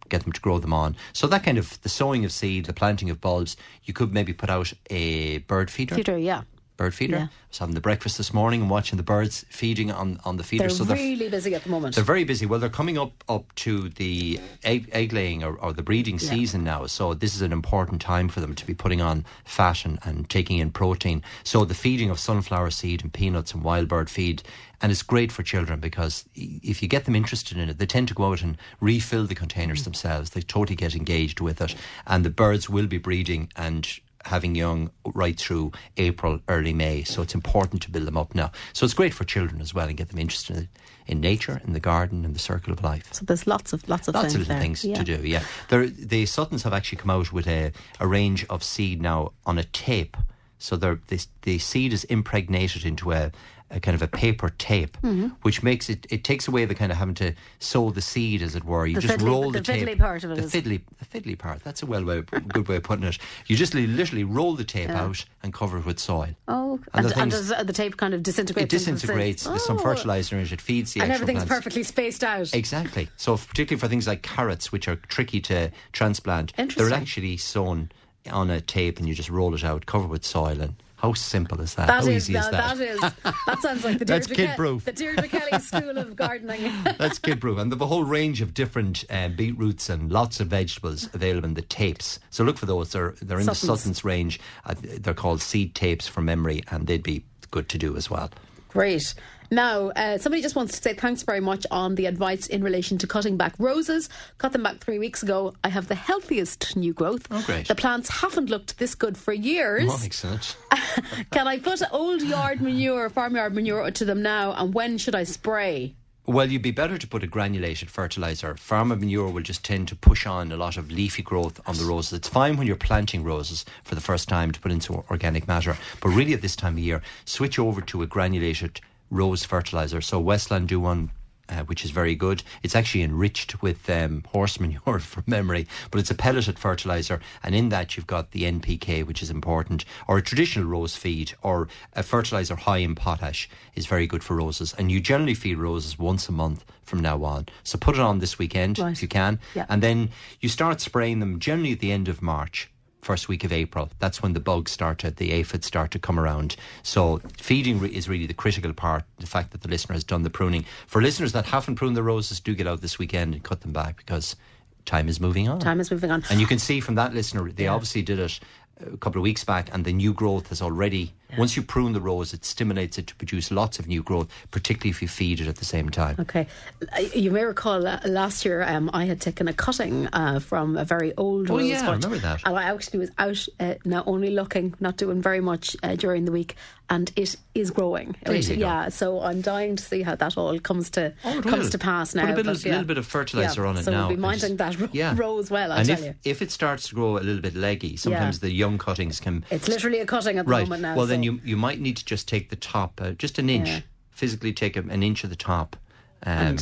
Get them to grow them on. So that kind of the sowing of seed, the planting of bulbs. You could maybe put out a bird feeder Theatre, yeah. Bird feeder. Yeah. I was having the breakfast this morning and watching the birds feeding on, on the feeder. They're so they're, really busy at the moment. they're very busy. Well, they're coming up up to the egg, egg laying or, or the breeding Yeah. season now. So this is an important time for them to be putting on fat and, and taking in protein. So the feeding of sunflower seed and peanuts and wild bird feed. And it's great for children because if you get them interested in it, they tend to go out and refill the containers mm. themselves. They totally get engaged with it. And the birds will be breeding and having young right through April, early May. So it's important to build them up now. So it's great for children as well and get them interested in, in nature, in the garden, in the circle of life. so there's lots of lots of Lots things of little there. things Yeah. to do, yeah. There, the Suttons have actually come out with a, a range of seed now on a tape. So they're, the seed is impregnated into a, a kind of a paper tape, Mm-hmm. which makes it, it takes away the kind of having to sow the seed, as it were. You The just fiddly- roll the the, tape. fiddly part of it the is- fiddly, the fiddly part. That's a well way, good way of putting it. You just literally roll the tape out and cover it with soil. Oh, And and, the and does the tape kind of disintegrate? It disintegrates. There's some fertilizer in it. It feeds the Oh. and actual everything's plants. perfectly spaced out. Exactly. So, particularly for things like carrots, which are tricky to transplant, they're actually sown on a tape, and you just roll it out, cover with soil, and how simple is that? That how is, easy is that? that is, that sounds like the That's Deirdre, kid-proof. The Deirdre Kelly School of Gardening. That's kid proof. And they have a whole range of different uh, beetroots and lots of vegetables available in the tapes. So look for those. They're, they're in Suttons. the Suttons range. Uh, they're called seed tapes from memory, and they'd be good to do as well. Great. Now, uh, somebody just wants to say thanks very much on the advice in relation to cutting back roses. Cut them back three weeks ago. I have the healthiest new growth. Oh, great. The plants haven't looked this good for years. Oh, excellent. Can I put old yard manure, farmyard manure to them now? And when should I spray? Well, you'd be better to put a granulated fertilizer. Farmer manure will just tend to push on a lot of leafy growth on the roses. It's fine when you're planting roses for the first time to put into organic matter, but really at this time of year, switch over to a granulated rose fertilizer. So Westland do one. Uh, which is very good. It's actually enriched with um, horse manure from memory, but it's a pelleted fertilizer, and in that you've got the NPK, which is important, or a traditional rose feed, or a fertilizer high in potash is very good for roses. And you generally feed roses once a month from now on. So put it on this weekend Right. if you can, Yeah. and then you start spraying them generally at the end of March. First week of April, that's when the bugs start to, the aphids start to come around. So feeding re- is really the critical part. The fact that the listener has done the pruning. For listeners that haven't pruned their roses, do get out this weekend and cut them back because time is moving on. Time is moving on. And you can see from that listener, they obviously did it a couple of weeks back, and the new growth has already. Yeah. Once you prune the rose, it stimulates it to produce lots of new growth, particularly if you feed it at the same time. Okay, uh, you may recall uh, last year um, I had taken a cutting uh, from a very old. Oh rose yeah, I remember that. And I actually was out uh, now only looking, not doing very much uh, during the week, and it is growing. yeah, so I'm dying to see how that all comes to oh, comes to pass now. Put a, bit, but, yeah. little bit of fertilizer yeah, on it so now. So we'll be minding just, that yeah. rose well. I and tell if, you. if it starts to grow a little bit leggy, sometimes the young cuttings can. It's literally a cutting at the right. moment now. Well. Then you you might need to just take the top, uh, just an inch, physically take a, an inch of the top. Um,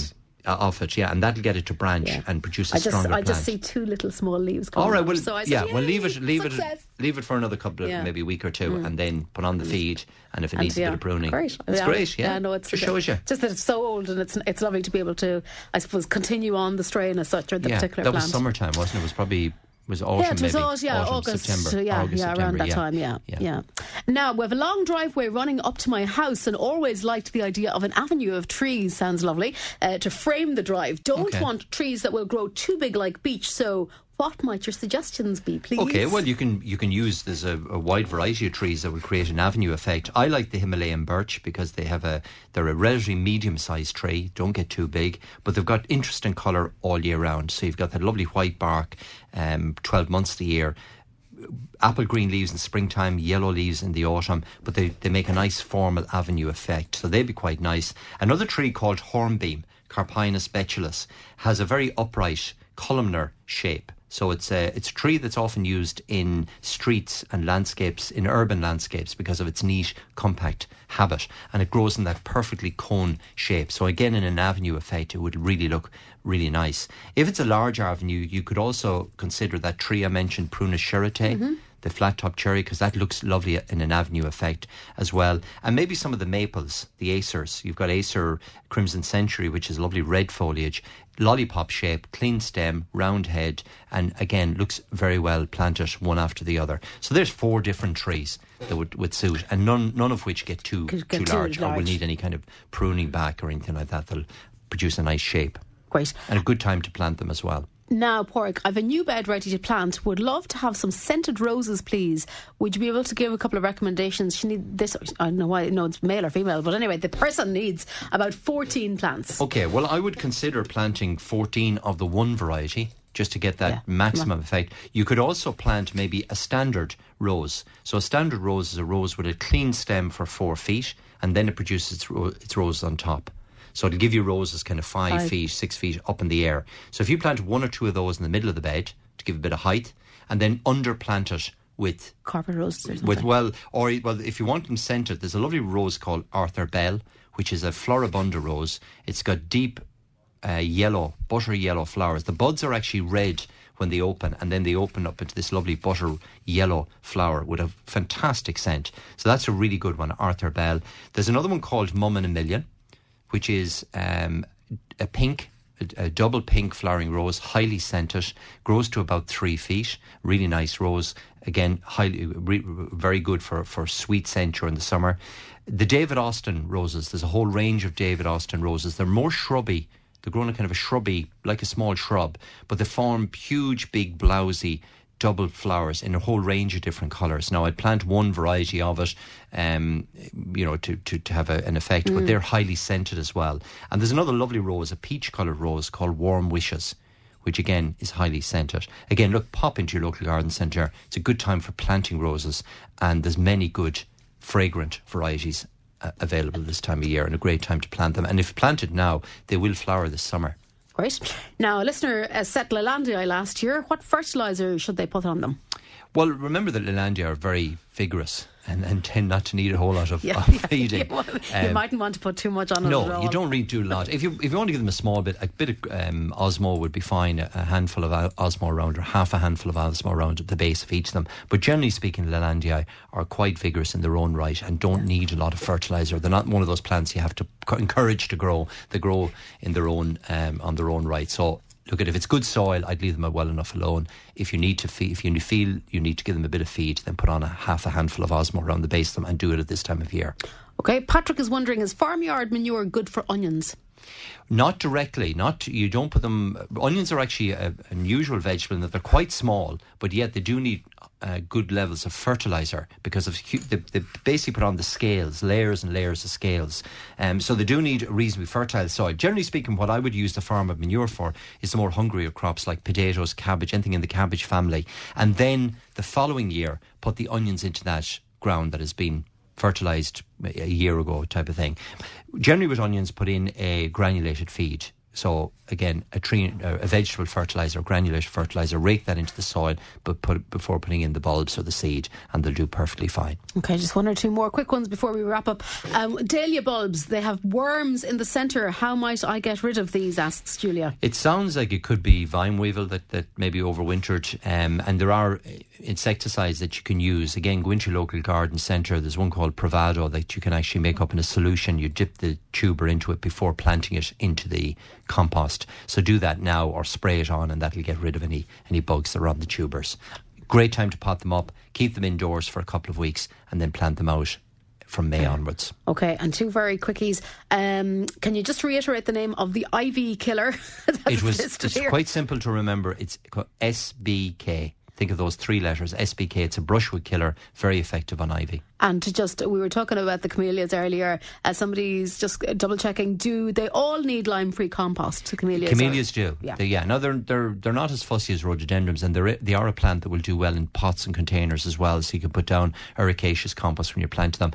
uh, of it, yeah, and that'll get it to branch yeah. and produce a I just, stronger I plant. just see two little small leaves. Going. All right, well, so yeah, well, leave it, leave success. it, leave it for another couple of yeah. maybe a week or two, mm. and then put on the feed. And if it and needs yeah, a bit of pruning, great. it's yeah. great. Yeah, yeah no, it's just shows you. Just that it's so old, and it's it's lovely to be able to, I suppose, continue on the strain as such or the yeah, particular that plant. was summertime, wasn't it? It was probably was autumn, yeah, it was maybe. August, yeah, autumn, August, September, yeah, August, yeah, September, around that yeah. time, yeah, yeah, yeah. Now we have a long driveway running up to my house, and always liked the idea of an avenue of trees. Sounds lovely uh, to frame the drive. Don't Okay. want trees that will grow too big like beech. So, what might your suggestions be, please? Okay, well you can you can use there's a, a wide variety of trees that will create an avenue effect. I like the Himalayan birch because they have a they're a relatively medium sized tree, don't get too big, but they've got interesting colour all year round. So you've got that lovely white bark, um, twelve months of the year. Apple green leaves in springtime, yellow leaves in the autumn, but they, they make a nice formal avenue effect. So they'd be quite nice. Another tree called hornbeam, Carpinus betulus, has a very upright columnar shape. So it's a it's a tree that's often used in streets and landscapes in urban landscapes because of its neat, compact habit, and it grows in that perfectly cone shape. So again, in an avenue effect, it would really look really nice. If it's a large avenue, you could also consider that tree I mentioned, Prunus Shirotae mm-hmm. the flat top cherry because that looks lovely in an avenue effect as well. And maybe some of the maples, the acers. You've got Acer Crimson Sentry, which is lovely red foliage, lollipop shape, clean stem, round head, and again looks very well planted one after the other. So there's four different trees that would, would suit, and none none of which get too get too too large, or will need any kind of pruning back or anything like that. They'll produce a nice shape Great. and a good time to plant them as well. Now, Paraic, I've a new bed ready to plant. Would love to have some scented roses, please. Would you be able to give a couple of recommendations? She need this. I don't know why. No, it's male or female, but anyway, the person needs about fourteen plants. Okay, well, I would consider planting 14 of the one variety just to get that Yeah, maximum effect. You could also plant maybe a standard rose. So, a standard rose is a rose with a clean stem for four feet, and then it produces its, ro- its roses on top. So, it'll give you roses kind of five, Five. feet, six feet up in the air. So, if you plant one or two of those in the middle of the bed to give a bit of height, and then underplant it with Carpet roses. With well, or well, if you want them centered, there's a lovely rose called Arthur Bell, which is a floribunda rose. It's got deep uh, yellow, butter yellow flowers. The buds are actually red when they open, and then they open up into this lovely butter yellow flower with a fantastic scent. So that's a really good one, Arthur Bell. There's another one called Mum in a Million, which is um, a pink, a, a double pink flowering rose, highly scented, grows to about three feet. Really nice rose. Again, highly, re, very good for, for sweet scent during the summer. The David Austin roses, there's a whole range of David Austin roses. They're more shrubby. They're grown in kind of a shrubby, like a small shrub, but they form huge, big, blousy, double flowers in a whole range of different colours. Now, I'd plant one variety of it, um, you know, to, to, to have a, an effect, but they're highly scented as well. And there's another lovely rose, a peach coloured rose called Warm Wishes, which again is highly scented. Again, look, pop into your local garden centre. It's a good time for planting roses, and there's many good fragrant varieties uh, available this time of year, and a great time to plant them. And if planted now, they will flower this summer. Great. Now, a listener uh, set Leylandii last year. What fertiliser should they put on them? Well, remember that Lelandia are very vigorous and, and tend not to need a whole lot of, Yeah, of yeah, feeding. yeah, you Um, mightn't want to put too much on No, you don't really do a lot. If you if you want to give them a small bit, a bit of um, Osmo would be fine. A, a handful of Al- Osmo around, or half a handful of Osmo around at the base of each of them. But generally speaking, Leylandii are quite vigorous in their own right and don't need a lot of fertilizer. They're not one of those plants you have to encourage to grow. They grow in their own um, on their own right. So. Look at if it's good soil, I'd leave them well enough alone. If you need to feed, if you feel you need to give them a bit of feed, then put on a half a handful of Osmo around the base of them and do it at this time of year. Okay, Patrick is wondering is farmyard manure good for onions? Not directly. Not you don't put them. Onions are actually an unusual vegetable in that they're quite small, but yet they do need uh, good levels of fertilizer because of they, they basically put on the scales, layers and layers of scales. Um, so they do need a reasonably fertile soil. Generally speaking, what I would use the farm of manure for is the more hungrier crops like potatoes, cabbage, anything in the cabbage family, and then the following year put the onions into that ground that has been fertilized a year ago type of thing. Generally with onions put in a granulated feed so again, a tree, a vegetable fertilizer, granulated fertilizer, rake that into the soil, but put before putting in the bulbs or the seed, and they'll do perfectly fine. Okay, just one or two more quick ones before we wrap up. Um, dahlia bulbs, they have worms in the centre. How might I get rid of these? Asks Julia. It sounds like it could be vine weevil that that maybe overwintered, um, and there are insecticides that you can use. Again, go into your local garden centre. There's one called Provado that you can actually make up in a solution. You dip the tuber into it before planting it into the compost. So do that now or spray it on, and that'll get rid of any any bugs that are on the tubers. Great time to pot them up. Keep them indoors for a couple of weeks, and then plant them out from May onwards. Okay, and two very quickies. Um, can you just reiterate the name of the ivy killer? it was it's here. quite simple to remember. It's SBK. Think of those three letters, SBK. It's a brushwood killer, very effective on ivy. And to just, we were talking about the camellias earlier. Uh, somebody's just double checking. Do they all need lime-free compost? Camellias. Camellias or? do. Yeah. They, yeah. Now they're they're they're not as fussy as rhododendrons, and they're they are a plant that will do well in pots and containers as well. So you can put down ericaceous compost when you plant them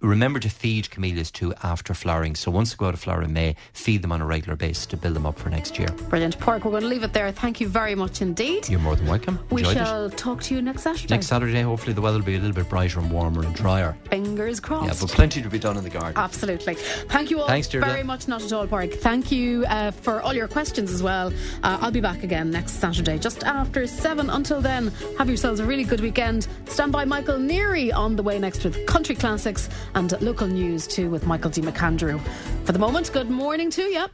remember to feed camellias too after flowering. So once they go out of flower in May, feed them on a regular basis to build them up for next year. Brilliant. Paraic, we're going to leave it there. Thank you very much indeed. You're more than welcome. We shall it. talk to you next Saturday. Next Saturday, hopefully the weather will be a little bit brighter and warmer and drier. Fingers crossed. Yeah, but plenty to be done in the garden. Absolutely. Thank you all Thanks, very much. Not at all, Paraic. Thank you uh, for all your questions as well. Uh, I'll be back again next Saturday, just after seven. Until then, have yourselves a really good weekend. Stand by Michael Neary on the way next with country classics and local news too with Michael D. McAndrew. For the moment, good morning to you.